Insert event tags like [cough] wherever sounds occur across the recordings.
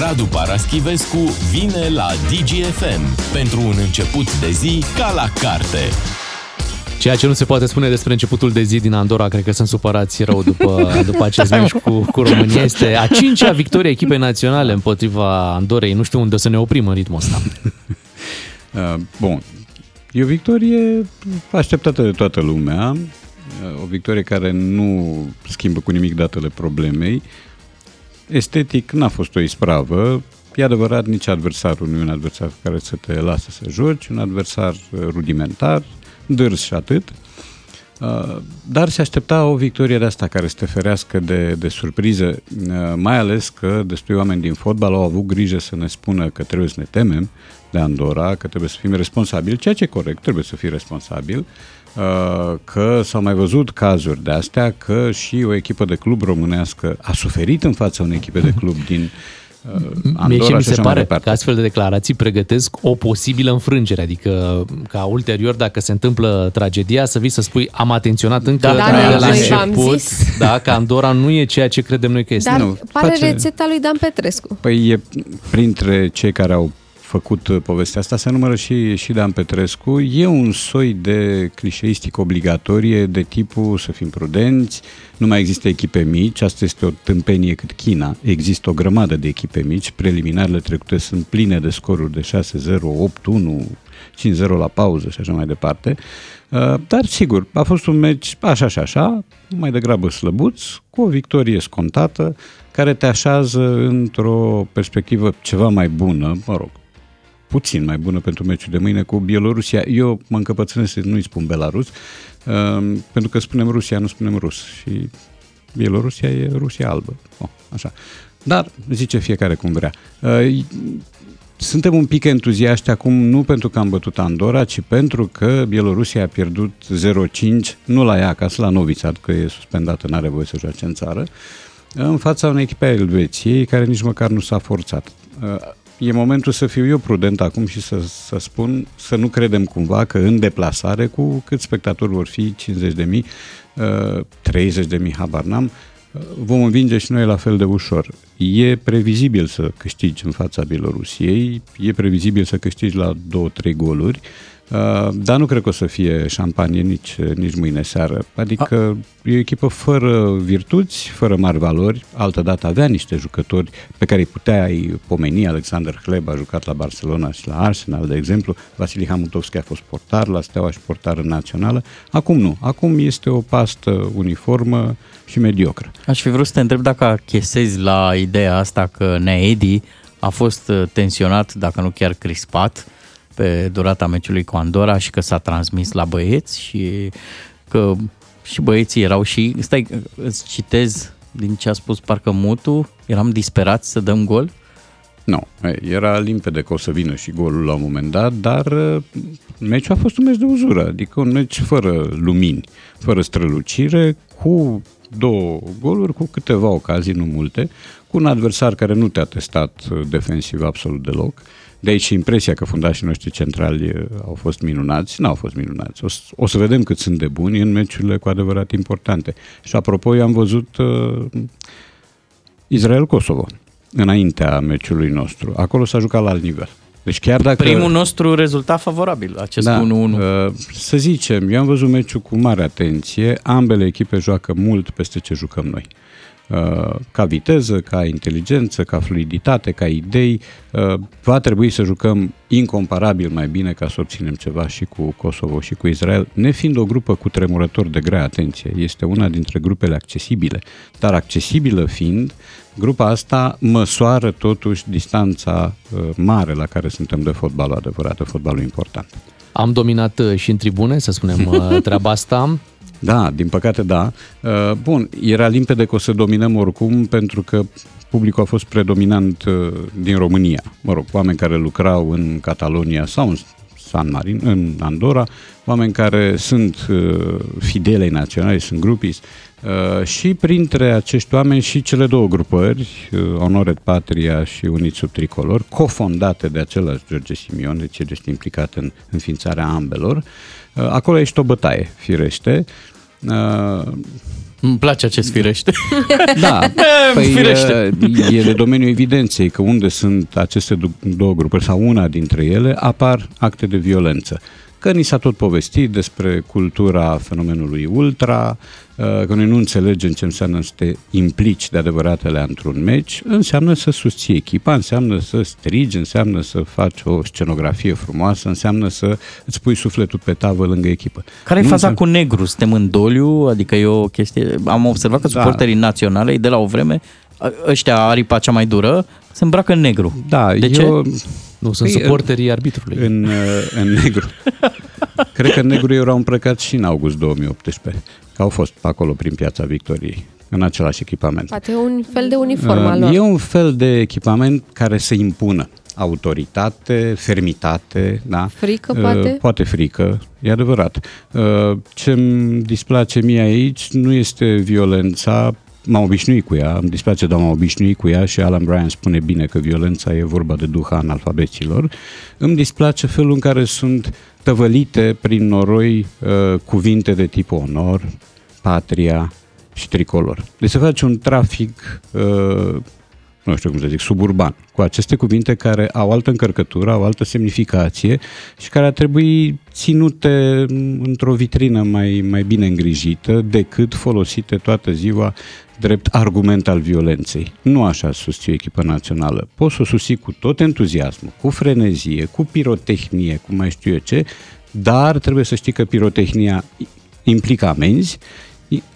Radu Paraschivescu vine la DGFM pentru un început de zi ca la carte. Ceea ce nu se poate spune despre începutul de zi din Andorra, cred că sunt supărați rău după, [laughs] după acest meci cu, cu România. Este a cincea victorie echipei naționale împotriva Andorei. Nu știu unde o să ne oprim în ritmul ăsta. [laughs] Uh, bun, e o victorie așteptată de toată lumea, uh, o victorie care nu schimbă cu nimic datele problemei. Estetic n-a fost o ispravă, E adevărat, nici adversarul nu e un adversar care să te lasă să joci, un adversar uh, rudimentar, dârs și atât. Uh, dar se aștepta o victorie de asta care să te ferească de, de surpriză, uh, mai ales că destui oameni din fotbal au avut grijă să ne spună că trebuie să ne temem de Andorra, că trebuie să fim responsabili, ceea ce e corect, trebuie să fii responsabil, uh, că s-au mai văzut cazuri de astea, că și o echipă de club românească a suferit în fața unei echipe de club din Andorra Mie și mi se pare că astfel de declarații pregătesc o posibilă înfrângere, adică ca ulterior, dacă se întâmplă tragedia, să vii să spui am atenționat încă da, da, de la început da, că Andorra nu e ceea ce credem noi că este. Dar nu, pare face... rețeta lui Dan Petrescu. Păi e printre cei care au făcut uh, povestea asta, se numără și, și Dan Petrescu. E un soi de clișeistic obligatorie de tipul să fim prudenți, nu mai există echipe mici, asta este o tâmpenie cât China. Există o grămadă de echipe mici, preliminarele trecute sunt pline de scoruri de 6-0, 8-1, 5-0 la pauză și așa mai departe. Uh, dar sigur, a fost un meci așa și așa, mai degrabă slăbuț, cu o victorie scontată, care te așează într-o perspectivă ceva mai bună, mă rog, puțin mai bună pentru meciul de mâine cu Bielorusia. Eu mă încăpățânesc să nu-i spun Belarus, uh, pentru că spunem Rusia, nu spunem rus. Și Bielorusia e Rusia albă. Oh, așa. Dar zice fiecare cum vrea. Uh, suntem un pic entuziaști acum nu pentru că am bătut Andorra, ci pentru că Bielorusia a pierdut 0-5, nu la ea acasă, la Novițad, că e suspendată, nu are voie să joace în țară, în fața unei echipe a Elveției, care nici măcar nu s-a forțat. Uh, e momentul să fiu eu prudent acum și să, să spun, să nu credem cumva că în deplasare, cu cât spectatori vor fi, 50 de mii, 30 uh, de mii, habar n-am, uh, vom învinge și noi la fel de ușor. E previzibil să câștigi în fața Bielorusiei, e previzibil să câștigi la 2-3 goluri, Uh, dar nu cred că o să fie șampanie nici, nici mâine seară. Adică A. e o echipă fără virtuți, fără mari valori. Altă dată avea niște jucători pe care îi puteai pomeni. Alexander Hleb a jucat la Barcelona și la Arsenal, de exemplu. Vasili Hamutovski a fost portar la Steaua și portar în națională. Acum nu. Acum este o pastă uniformă și mediocră. Aș fi vrut să te întreb dacă achesezi la ideea asta că Needi a fost tensionat, dacă nu chiar crispat, pe durata meciului cu Andorra și că s-a transmis la băieți și că și băieții erau și... Stai, îți citez din ce a spus parcă Mutu, eram disperați să dăm gol? Nu, era limpede că o să vină și golul la un moment dat, dar uh, meciul a fost un meci de uzură, adică un meci fără lumini, fără strălucire, cu două goluri, cu câteva ocazii, nu multe, cu un adversar care nu te-a testat uh, defensiv absolut deloc. De aici impresia că fundașii noștri centrali uh, au fost minunați. Nu au fost minunați. O, o să vedem cât sunt de buni în meciurile cu adevărat importante. Și apropo, eu am văzut uh, Israel-Kosovo înaintea meciului nostru. Acolo s-a jucat la alt nivel. Deci chiar dacă... Primul nostru rezultat favorabil, acest da, 1-1. Uh, să zicem, eu am văzut meciul cu mare atenție. Ambele echipe joacă mult peste ce jucăm noi. Uh, ca viteză, ca inteligență, ca fluiditate, ca idei. Uh, va trebui să jucăm incomparabil mai bine ca să obținem ceva și cu Kosovo și cu Israel, ne fiind o grupă cu tremurător de grea atenție. Este una dintre grupele accesibile, dar accesibilă fiind, grupa asta măsoară totuși distanța uh, mare la care suntem de fotbalul adevărat, de fotbalul important. Am dominat și în tribune, să spunem [laughs] treaba asta. Da, din păcate da. Uh, bun, era limpede că o să dominăm oricum pentru că publicul a fost predominant uh, din România. Mă rog, oameni care lucrau în Catalonia sau în San Marin, în Andorra, oameni care sunt uh, fidelei naționale, sunt grupis, și printre acești oameni și cele două grupări, Onoret Patria și Uniți Sub Tricolor, cofondate de același George Simion, deci este implicat în înființarea ambelor, Acolo ești o bătaie, firește. Îmi place acest firește. [laughs] Da, păi firește. e de domeniul evidenței că unde sunt aceste du- două grupuri sau una dintre ele apar acte de violență. Că ni s-a tot povestit despre cultura fenomenului ultra, uh, că noi nu înțelegem ce înseamnă să te implici de adevăratele într-un meci, înseamnă să susții echipa, înseamnă să strigi, înseamnă să faci o scenografie frumoasă, înseamnă să îți pui sufletul pe tavă lângă echipă. Care e Nu faza înseamnă- cu negru? Suntem în doliu? Adică e o chestie... Am observat că Da. suporterii naționale, de la o vreme, ă- ăștia aripa cea mai dură, se îmbracă în negru. Da, De ce? Eu, Nu, sunt Păi, suporterii arbitrului. în, uh, în negru. Cred că în negru erau îmbrăcați și în august 2018, că au fost acolo prin Piața Victoriei, în același echipament. Poate e un fel de uniform al Uh, lor. E un fel de echipament care să impună autoritate, fermitate, da? Frică, Uh, poate? Poate frică, e adevărat. Uh, Ce îmi displace mie aici nu este violența, m-am obișnuit cu ea, îmi displace, dar m-am obișnuit cu ea și Alan Bryan spune bine că violența e vorba de duha analfabeților. Îmi displace felul în care sunt tăvălite prin noroi uh, cuvinte de tip onor, patria și tricolor. Deci se face un trafic uh, nu știu cum să zic, suburban, cu aceste cuvinte care au altă încărcătură, au altă semnificație și care ar trebui ținute într-o vitrină mai, mai bine îngrijită decât folosite toată ziua drept argument al violenței. Nu așa susții o echipă națională. Poți să o susții cu tot entuziasmul, cu frenezie, cu pirotehnie, cu mai știu eu ce, dar trebuie să știi că pirotehnia implică amenzi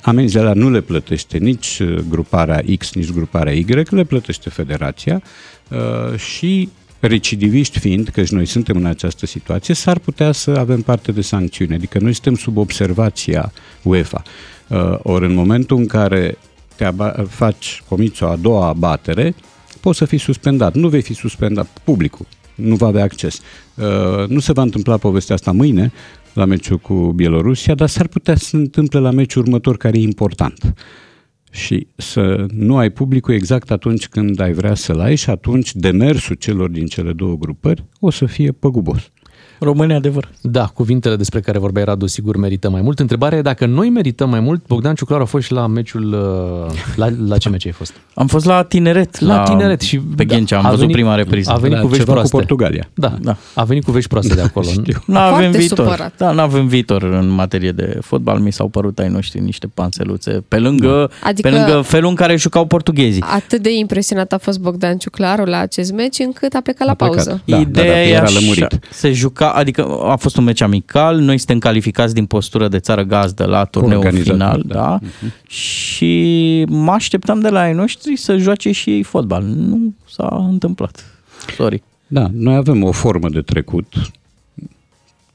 Amenziile alea nu le plătește nici uh, gruparea X, nici gruparea Y, le plătește federația uh, și recidiviști fiind, că și noi suntem în această situație, s-ar putea să avem parte de sancțiuni. Adică noi suntem sub observația UEFA. Uh, ori în momentul în care te aba- faci, comiți o a doua abatere, poți să fii suspendat. Nu vei fi suspendat publicul, nu va avea acces. Uh, nu se va întâmpla povestea asta mâine, la meciul cu Bielorusia, dar s-ar putea să se întâmple la meciul următor care e important. Și să nu ai publicul exact atunci când ai vrea să-l ai și atunci demersul celor din cele două grupări o să fie păgubos. România adevăr. Da, cuvintele despre care vorbeai, Radu, sigur merită mai mult. Întrebarea e dacă noi merităm mai mult. Bogdan Ciuclaru a fost și la meciul... uh, La, la ce meci ai fost? Am fost la tineret. La, tineret și... Pe Ghencea, am a văzut venit- prima repriză. A venit La cu vești ceva proaste. cu Portugalia. Da, Da. da, a venit cu vești proaste de [laughs] acolo. Știu. Nu avem Foarte viitor. supărat. Da, nu avem viitor în materie de fotbal. Mi s-au părut ai noștri niște panseluțe. Pe lângă, Adică- pe lângă felul în care jucau portughezii. Atât de impresionat a fost Bogdan Ciuclaru la acest meci încât a plecat la A plecat. pauză. Da, Ideea da, da, e era așa, lămurit. se juca, adică a fost un meci amical, noi suntem calificați din postură de țară gazdă la turneul Organizator, final, da. da, și mă așteptam de la ei noștri să joace și ei fotbal. Nu s-a întâmplat. Sorry. Da, noi avem o formă de trecut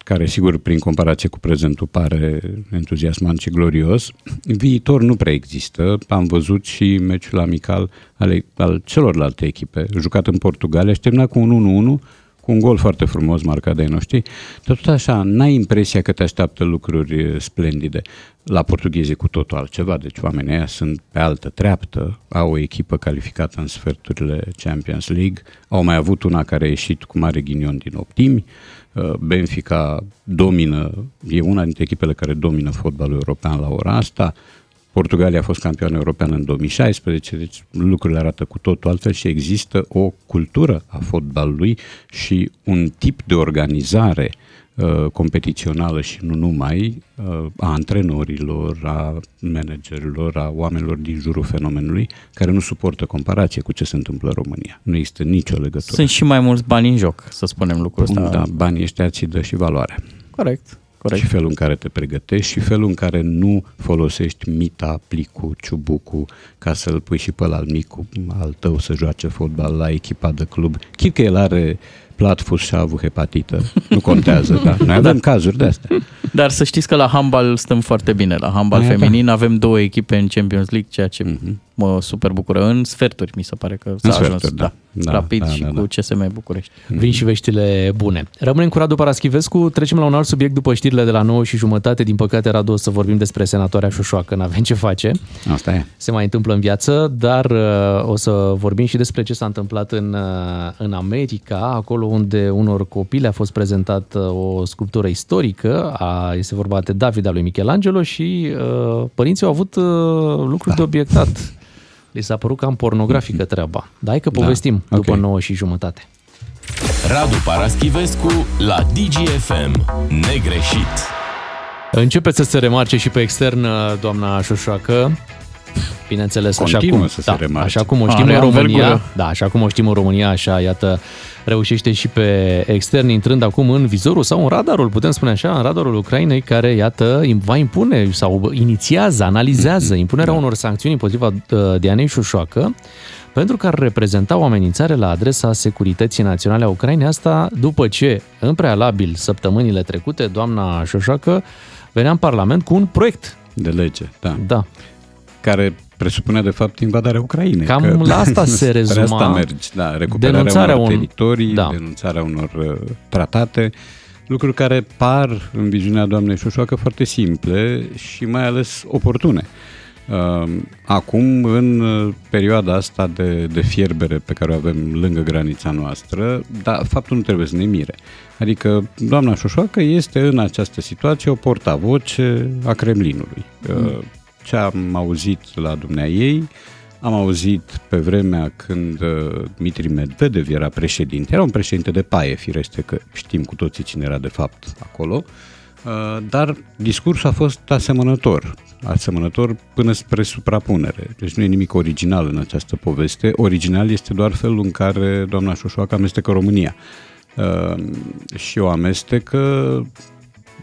care, sigur, prin comparație cu prezentul pare entuziasmant și glorios. Viitor nu prea există. Am văzut și meciul amical ale, al celorlalte echipe, jucat în Portugalia și terminat cu un 1-1 cu un gol foarte frumos marcat de ai noștri, dar tot așa, n-ai impresia că te așteaptă lucruri eh, splendide. La portughezii cu totul altceva, deci oamenii ăia sunt pe altă treaptă, au o echipă calificată în sferturile Champions League, au mai avut una care a ieșit cu mare ghinion din optimi, Uh, Benfica domină, e una dintre echipele care domină fotbalul european la ora asta, Portugalia a fost campioană europeană în 2016, deci lucrurile arată cu totul altfel și există o cultură a fotbalului și un tip de organizare uh, competițională și nu numai uh, a antrenorilor, a managerilor, a oamenilor din jurul fenomenului care nu suportă comparație cu ce se întâmplă în România. Nu există nicio legătură. Sunt și mai mulți bani în joc, să spunem lucrul ăsta. Da, banii ăștia ți dă și valoare. Corect. Corect. Și felul în care te pregătești și felul în care nu folosești mita, plicul, ciubucul ca să-l pui și pe al micu al tău să joace fotbal la echipa de club. Chip că el are platfus și a avut hepatită. Nu contează, [laughs] da? Noi avem cazuri de astea. Dar să știți că la handbal stăm foarte bine. La handbal Da, feminin avem două echipe în Champions League, ceea ce mă super bucură. În sferturi, mi se pare că s-a ajuns. sferturi, da. Da, Rapid da, și da, cu da. CSM București. Vin și veștile bune. Rămânem cu Radu Paraschivescu, trecem la un alt subiect după știrile de la 9 și jumătate. Din păcate, Radu, o să vorbim despre senatoarea Șoșoacă, n-avem ce face. Asta e. Se mai întâmplă în viață, dar uh, o să vorbim și despre ce s-a întâmplat în, uh, în America, acolo acolo unde unor copii le-a fost prezentată o sculptură istorică, a, este vorba de David al lui Michelangelo și uh, părinții au avut uh, lucruri da. de obiectat. Li s-a părut cam pornografică treaba. Dar hai că povestim Da, după ok. 9 și jumătate. Radu Paraschivescu la DGFM. Negreșit. Începe să se remarce și pe extern, uh, doamna Șoșoacă. Bineînțeles, așa Continuă cum, să se da, remarce. așa cum o A, știm are în România, anvergură. da, așa cum o știm în România, așa, iată, reușește și pe extern, intrând acum în vizorul sau în radarul, putem spune așa, în radarul Ucrainei, care, iată, im- va impune sau inițiază, analizează impunerea unor sancțiuni împotriva uh, Dianei Șoșoacă, pentru că ar reprezenta o amenințare la adresa securității naționale a Ucrainei. Asta după ce, în prealabil, săptămânile trecute, doamna Șoșoacă venea în Parlament cu un proiect. De lege, da. Da, Care presupune, de fapt, invadarea Ucrainei. Cam că la asta [laughs] se spre rezuma asta mergi, da, recuperarea denunțarea unor un- teritorii, da. denunțarea unor uh, tratate, lucruri care par, în viziunea doamnei Șoșoacă, foarte simple și mai ales oportune. Uh, Acum, în uh, perioada asta de, de fierbere pe care o avem lângă granița noastră, da, faptul nu trebuie să ne mire. Adică doamna Șoșoacă este în această situație o portavoce a Kremlinului. Uh, Ce am auzit la dumnea ei, am auzit pe vremea când uh, Dmitri Medvedev era președinte, era un președinte de paie, firește că știm cu toții cine era de fapt acolo, uh, dar discursul a fost asemănător, asemănător până spre suprapunere. Deci nu e nimic original în această poveste. Original este doar felul în care doamna Șoșoacă amestecă România. Uh, și o amestecă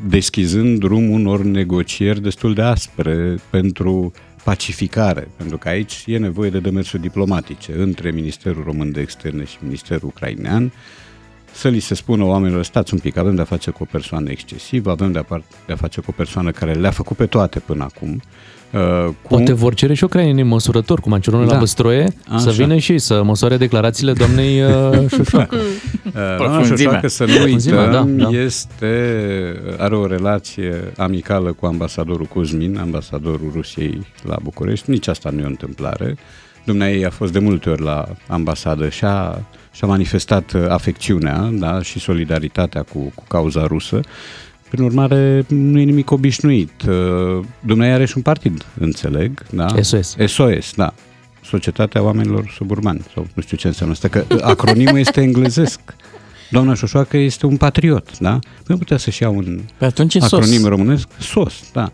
deschizând drumul unor negocieri destul de aspre pentru pacificare, pentru că aici e nevoie de demersuri diplomatice între Ministerul Român de Externe și Ministerul Ucrainean, să li se spună oamenilor, stați un pic, avem de-a face cu o persoană excesivă, avem de-a, par- de-a face cu o persoană care le-a făcut pe toate până acum. Uh, cu Poate vor cere și ucrainenii măsurători, cum am cerut noi Da. la Băstroie, să Așa. vină și ei să măsoare declarațiile doamnei uh, [laughs] Șoșoacă. Uh, Doamna Profunzimea. Șoșoacă, să nu Profunzimea, uităm, da, da. este, are o relație amicală cu ambasadorul Cuzmin, ambasadorul Rusiei la București. Nici asta nu e o întâmplare. Dumnea ei a fost de multe ori la ambasadă și a, și-a manifestat uh, afecțiunea da, și solidaritatea cu, cu cauza rusă. Prin urmare, nu e nimic obișnuit. Uh, Dumnezeu are și un partid, înțeleg. Da? SOS. SOS, da. Societatea Oamenilor Suburbani, sau nu știu ce înseamnă asta, că acronimul este englezesc. Doamna Șoșoacă este un patriot, da? Nu putea să-și ia un Pe atunci e sos. acronim românesc, SOS, da.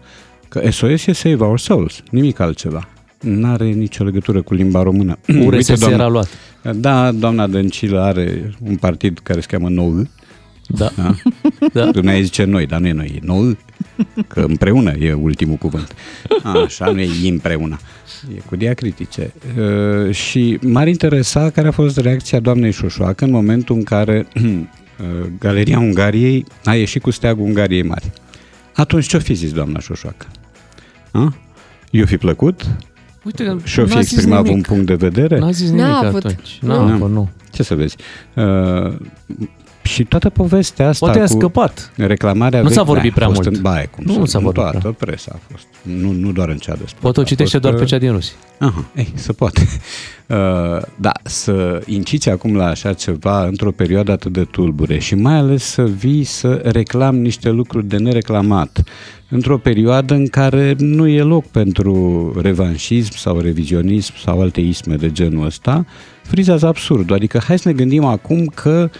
Că SOS e Save Our Souls, nimic altceva. N-are nicio legătură cu limba română. URSS era luat. Da, doamna Dăncilă are un partid care se cheamă Nou, Da. da? da. Dumnezeu zice noi, dar nu e noi, e nou, că împreună e ultimul cuvânt. Așa, nu e împreună. E cu diacritice. Uh, și m-ar interesa care a fost reacția doamnei Șoșoacă în momentul în care [clears throat] uh, Galeria Ungariei a ieșit cu steagul Ungariei mari. Atunci ce-o fi zis doamna Șoșoacă? A? I-o fi plăcut? Uite, că Și-o fi n-a zis exprimat un nimic. punct de vedere? N-a zis N-a nimic avut. atunci. Nu. N-a avut, nu. Ce să vezi? Uh, și toată povestea asta Poate a cu... scăpat. Reclamarea Nu veche, s-a vorbit a prea fost mult. În baie, cum Nu să, s-a în vorbit toată prea. presa a fost. Nu, nu doar în cea de sport. Poate o A citește fost, doar pe uh, cea din Rusia. Aha, ei, se poate. [laughs] Uh, da, să inciți acum la așa ceva într-o perioadă atât de tulbure și mai ales să vii să reclam niște lucruri de nereclamat într-o perioadă în care nu e loc pentru revanșism sau revizionism sau alte isme de genul ăsta, frizează absurd. Adică hai să ne gândim acum că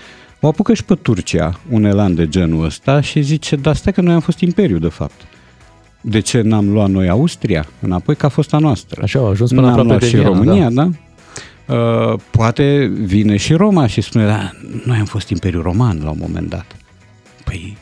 o apucă și pe Turcia un elan de genul ăsta și zice, da, stai că noi am fost imperiu de fapt. De ce n-am luat noi Austria înapoi, că a fost a noastră? Așa, au ajuns până N-am aproape luat de și Viena, România, da? Uh, poate vine și Roma și spune, da, noi am fost Imperiul Roman la un moment dat. Păi,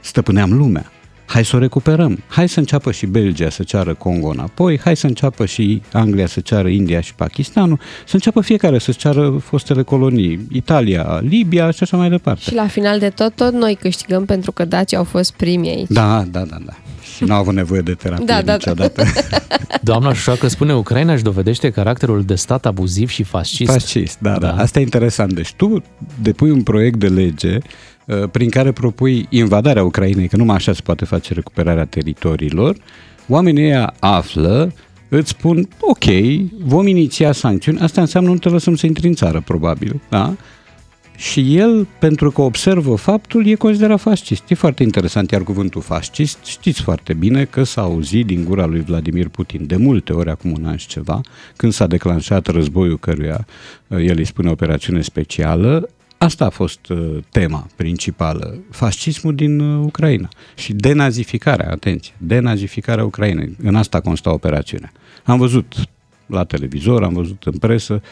stăpâneam lumea. Hai să o recuperăm. Hai să înceapă și Belgia să ceară Congo înapoi, hai să înceapă și Anglia să ceară India și Pakistanul, să înceapă fiecare să ceară fostele colonii, Italia, Libia și așa mai departe. Și la final de tot, tot noi câștigăm pentru că dacii au fost primii aici. Da, da, da, da. Și n-au avut nevoie de terapie Da, da, da. niciodată. [laughs] Doamna Șoșoacă spune, Ucraina își dovedește caracterul de stat abuziv și fascist. Fascist, da, da, Da. da. Asta e interesant. Deci tu depui un proiect de lege uh, prin care propui invadarea Ucrainei, că numai așa se poate face recuperarea teritoriilor. Oamenii ăia află, îți spun, ok, vom iniția sancțiuni, asta înseamnă nu te lăsăm să intri în țară, probabil, da? și el, pentru că observă faptul, e considerat fascist. E foarte interesant, iar cuvântul fascist, știți foarte bine că s-a auzit din gura lui Vladimir Putin de multe ori, acum un an și ceva, când s-a declanșat războiul căruia uh, el îi spune operațiune specială, Asta a fost uh, tema principală, fascismul din uh, Ucraina și denazificarea, atenție, denazificarea Ucrainei. În asta consta operațiunea. Am văzut la televizor, am văzut în presă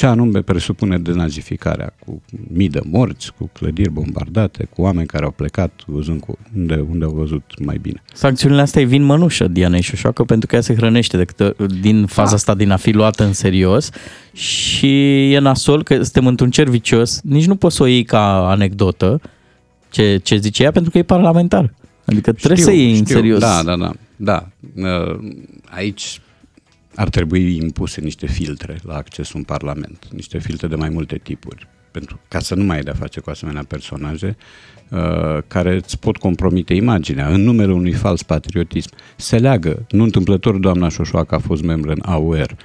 ce anume presupune denazificarea, cu mii de morți, cu clădiri bombardate, cu oameni care au plecat văzând cu unde, unde au văzut mai bine. Sancțiunile astea îi vin mănușă Diana Șoșoacă pentru că ea se hrănește de câte, din faza da. asta din a fi luată în serios și e nasol că suntem într-un cer vicios, nici nu poți să o iei ca anecdotă ce, ce zice ea pentru că e parlamentar. Adică trebuie știu, să iei știu. în serios. Da, da, da. da. Uh, aici ar trebui impuse niște filtre la accesul în Parlament, niște filtre de mai multe tipuri, pentru ca să nu mai ai de-a face cu asemenea personaje uh, care îți pot compromite imaginea în numele unui fals patriotism. Se leagă, nu întâmplător doamna Șoșoacă a fost membru în AUR,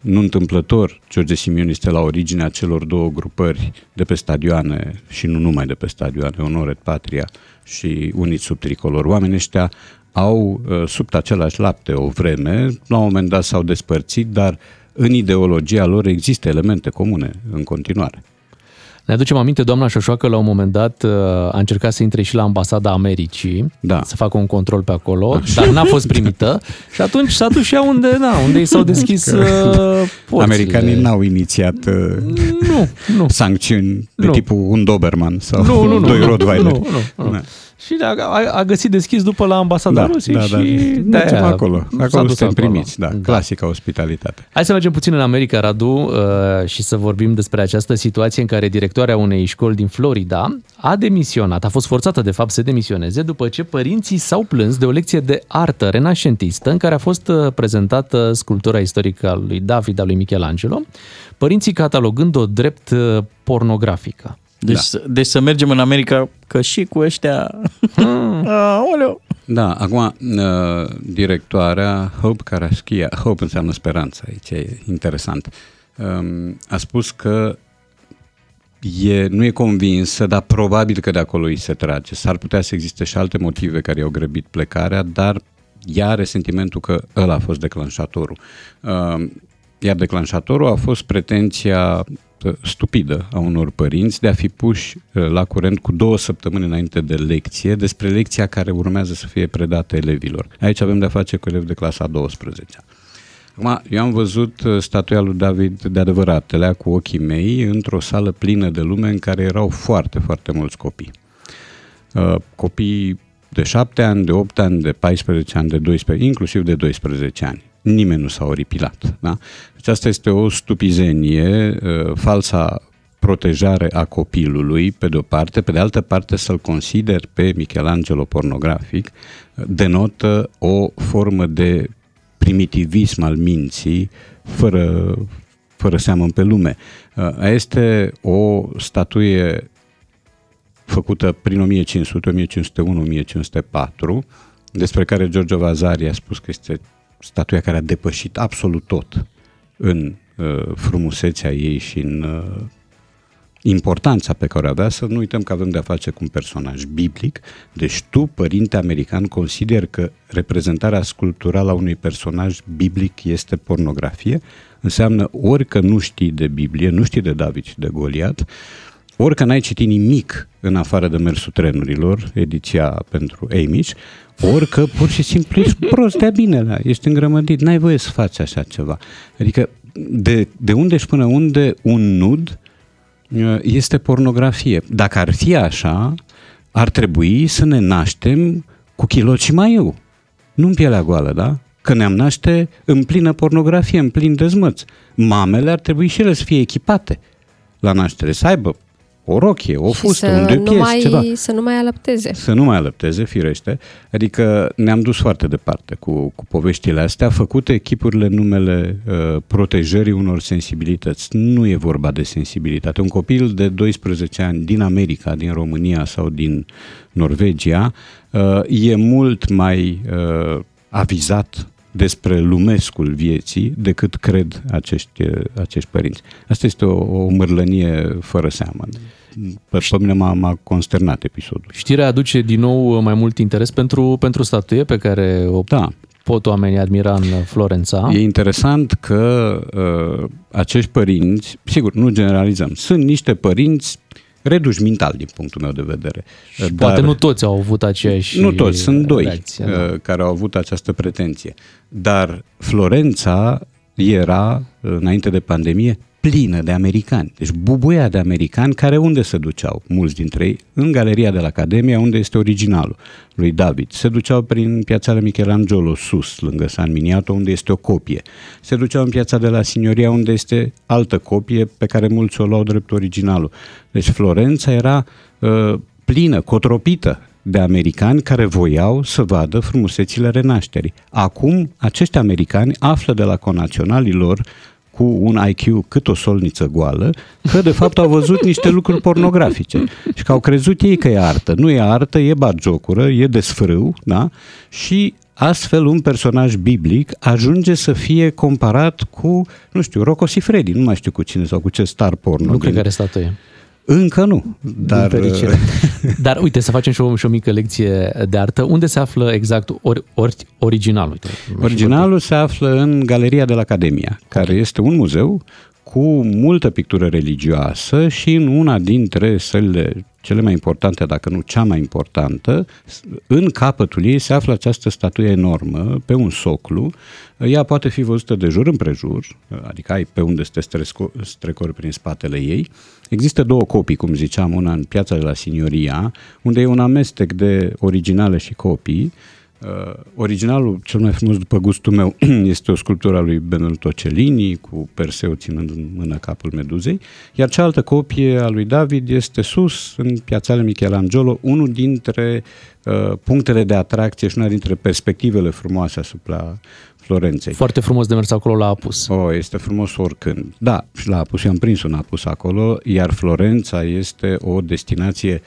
nu întâmplător, George Simion este la originea celor două grupări de pe stadioane și nu numai de pe stadioane, Onoret Patria și Unit sub tricolor. Oamenii ăștia au uh, subt același lapte o vreme, la un moment dat s-au despărțit, dar în ideologia lor există elemente comune în continuare. Ne aducem aminte, doamna Șoșoacă la un moment dat uh, a încercat să intre și la ambasada Americii, da. să facă un control pe acolo, Așa. dar n-a fost primită [laughs] și atunci s-a dus și ea unde, na, unde i s-au deschis uh, porțile. Americanii n-au inițiat uh, nu, nu. sancțiuni de nu. tipul un Doberman sau nu, nu, nu, doi Rottweiler. Nu, nu, nu. Da. Și a, a găsit deschis după la ambasada da, Rusiei da, da. și da, da, acolo. Acolo suntem primiți, da, da. Clasica ospitalitate. Hai să mergem puțin în America, Radu, uh, și să vorbim despre această situație în care directoarea unei școli din Florida a demisionat, a fost forțată de fapt să demisioneze după ce părinții s-au plâns de o lecție de artă renașentistă în care a fost uh, prezentată sculptura istorică a lui David, a lui Michelangelo, părinții catalogând-o drept uh, pornografică. Deci, da. deci să mergem în America, că și cu ăștia... [laughs] Hmm. Aoleu! Da, acum uh, directoarea Hope Karaschia, Hope înseamnă speranță, aici e interesant, um, a spus că e, nu e convinsă, dar probabil că de acolo îi se trage. S-ar putea să existe și alte motive care i-au grăbit plecarea, dar ea are sentimentul că ăla a fost declanșatorul. Uh, iar declanșatorul a fost pretenția stupidă a unor părinți de a fi puși uh, la curent cu două săptămâni înainte de lecție despre lecția care urmează să fie predată elevilor. Aici avem de-a face cu elevi de clasa 12 Acum, eu am văzut uh, statuia lui David de adevăratele cu ochii mei într-o sală plină de lume în care erau foarte, foarte mulți copii. Uh, copii de 7 ani, de 8 ani, de 14 ani, de 12, inclusiv de 12 ani nimeni nu s-a oripilat. Da? Deci asta este o stupizenie, uh, falsa protejare a copilului, pe de-o parte, pe de altă parte să-l consider pe Michelangelo pornografic, uh, denotă o formă de primitivism al minții, fără, fără seamă pe lume. Uh, este o statuie făcută prin 1500, 1501, 1504, despre care Giorgio Vasari a spus că este statuia care a depășit absolut tot în uh, frumusețea ei și în uh, importanța pe care o avea, să nu uităm că avem de-a face cu un personaj biblic, deci tu, părinte american, consider că reprezentarea sculpturală a unui personaj biblic este pornografie, înseamnă ori că nu știi de Biblie, nu știi de David și de Goliat, ori că n-ai citit nimic în afară de mersul trenurilor, ediția pentru Amish, ori că pur și simplu ești prost de bine, la, ești îngrămădit, n-ai voie să faci așa ceva. Adică de, de unde și până unde un nud uh, este pornografie. Dacă ar fi așa, ar trebui să ne naștem cu chiloci mai eu. Nu în pielea goală, da? Că ne-am naște în plină pornografie, în plin dezmăț. Mamele ar trebui și ele să fie echipate la naștere, să aibă o rochie, o fustă, un depies, mai, ceva. Să nu mai alăpteze. Să nu mai alăpteze, firește. Adică ne-am dus foarte departe cu, cu poveștile astea, făcute echipurile numele uh, protejării unor sensibilități. Nu e vorba de sensibilitate. Un copil de 12 ani din America, din România sau din Norvegia uh, e mult mai uh, avizat despre lumescul vieții decât cred acești, acești părinți. Asta este o, o mărlănie fără seamă. Pe, pe mine m-a, m-a consternat episodul. Știrea aduce din nou mai mult interes pentru, pentru statuie pe care o Da, pot oamenii admira în Florența. E interesant că uh, acești părinți, sigur, nu generalizăm, sunt niște părinți reduși mental din punctul meu de vedere. Și poate nu toți au avut aceeași Nu toți, sunt doi reacție, da. uh, care au avut această pretenție. Dar Florența era, uh, înainte de pandemie, plină de americani. Deci bubuia de americani care unde se duceau? Mulți dintre ei în galeria de la Academia, unde este originalul lui David. Se duceau prin piața de Michelangelo, sus, lângă San Miniato, unde este o copie. Se duceau în piața de la Signoria, unde este altă copie pe care mulți o luau drept originalul. Deci Florența era uh, plină, cotropită de americani care voiau să vadă frumusețile renașterii. Acum, acești americani află de la conaționalii lor cu un IQ cât o solniță goală, că de fapt au văzut niște lucruri pornografice și că au crezut ei că e artă. Nu e artă, e batjocură, e desfrâu, da? Și astfel un personaj biblic ajunge să fie comparat cu, nu știu, Rocco Siffredi, nu mai știu cu cine sau cu ce star porno. Nu cred din- că are statuie. Încă nu, dar... Din fericire. [laughs] Dar uite, să facem și o, și o mică lecție de artă. Unde se află exact or, or, originalul? Uite, Originalul se află în Galeria de la Academia, care este un muzeu cu multă pictură religioasă și în una dintre sălile cele mai importante, dacă nu cea mai importantă, în capătul ei se află această statuie enormă pe un soclu. Ea poate fi văzută de jur împrejur, adică ai pe unde te stresco- strecori prin spatele ei. Există două copii, cum ziceam, una în piața de la Signoria, unde e un amestec de originale și copii. Uh, originalul, cel mai frumos după gustul meu, [clears throat] este o sculptură a lui Benvenuto Cellini cu Perseu ținând în mână capul meduzei, iar cealaltă copie a lui David este sus, în piațale Michelangelo, unul dintre uh, punctele de atracție și una dintre perspectivele frumoase asupra Florenței. Foarte frumos de mers acolo la apus. Oh, este frumos oricând. Da, și la apus, eu am prins un apus acolo, iar Florența este o destinație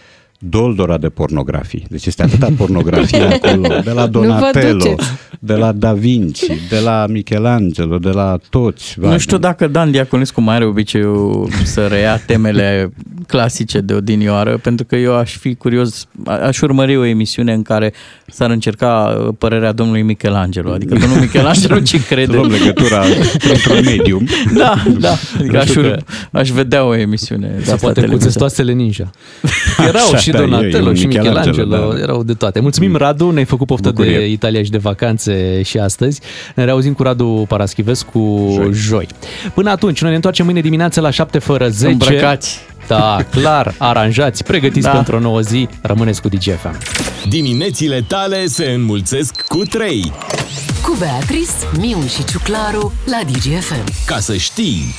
doldora de pornografii. Deci este atâta [laughs] pornografie acolo, de la vă Donatello, duceți. de la Da Vinci, de la Michelangelo, de la toți. Nu știu dacă Dan Diaconescu mai are obiceiul să reia temele clasice de odinioară, pentru că eu aș fi curios, a- aș urmări o emisiune în care s-ar încerca uh, părerea domnului Michelangelo. Adică domnul Michelangelo ce [laughs] crede. Luăm legătura printr-un medium. Da, da. Adică Nu aș, știu ur- că- aș vedea o emisiune. de Sau asta poate cu televiză. țestoasele ninja. [laughs] Erau Așa, și da, e, e Donatello un și Michelangelo, Michelangelo, da. erau de toate. Mulțumim, Radu, ne-ai făcut poftă de Bucurie. Italia și de vacanțe și astăzi. Ne reauzim cu Radu Paraschivescu joi. joi. Până atunci, noi ne întoarcem mâine dimineață la 7 fără 10. Îmbrăcați. Da, clar, aranjați, pregătiți Da. pentru o nouă zi. Rămâneți cu DGFM. Diminețile tale se înmulțesc cu 3. Cu Beatrice, Miu și Ciuclaru la DGFM. Ca să știi...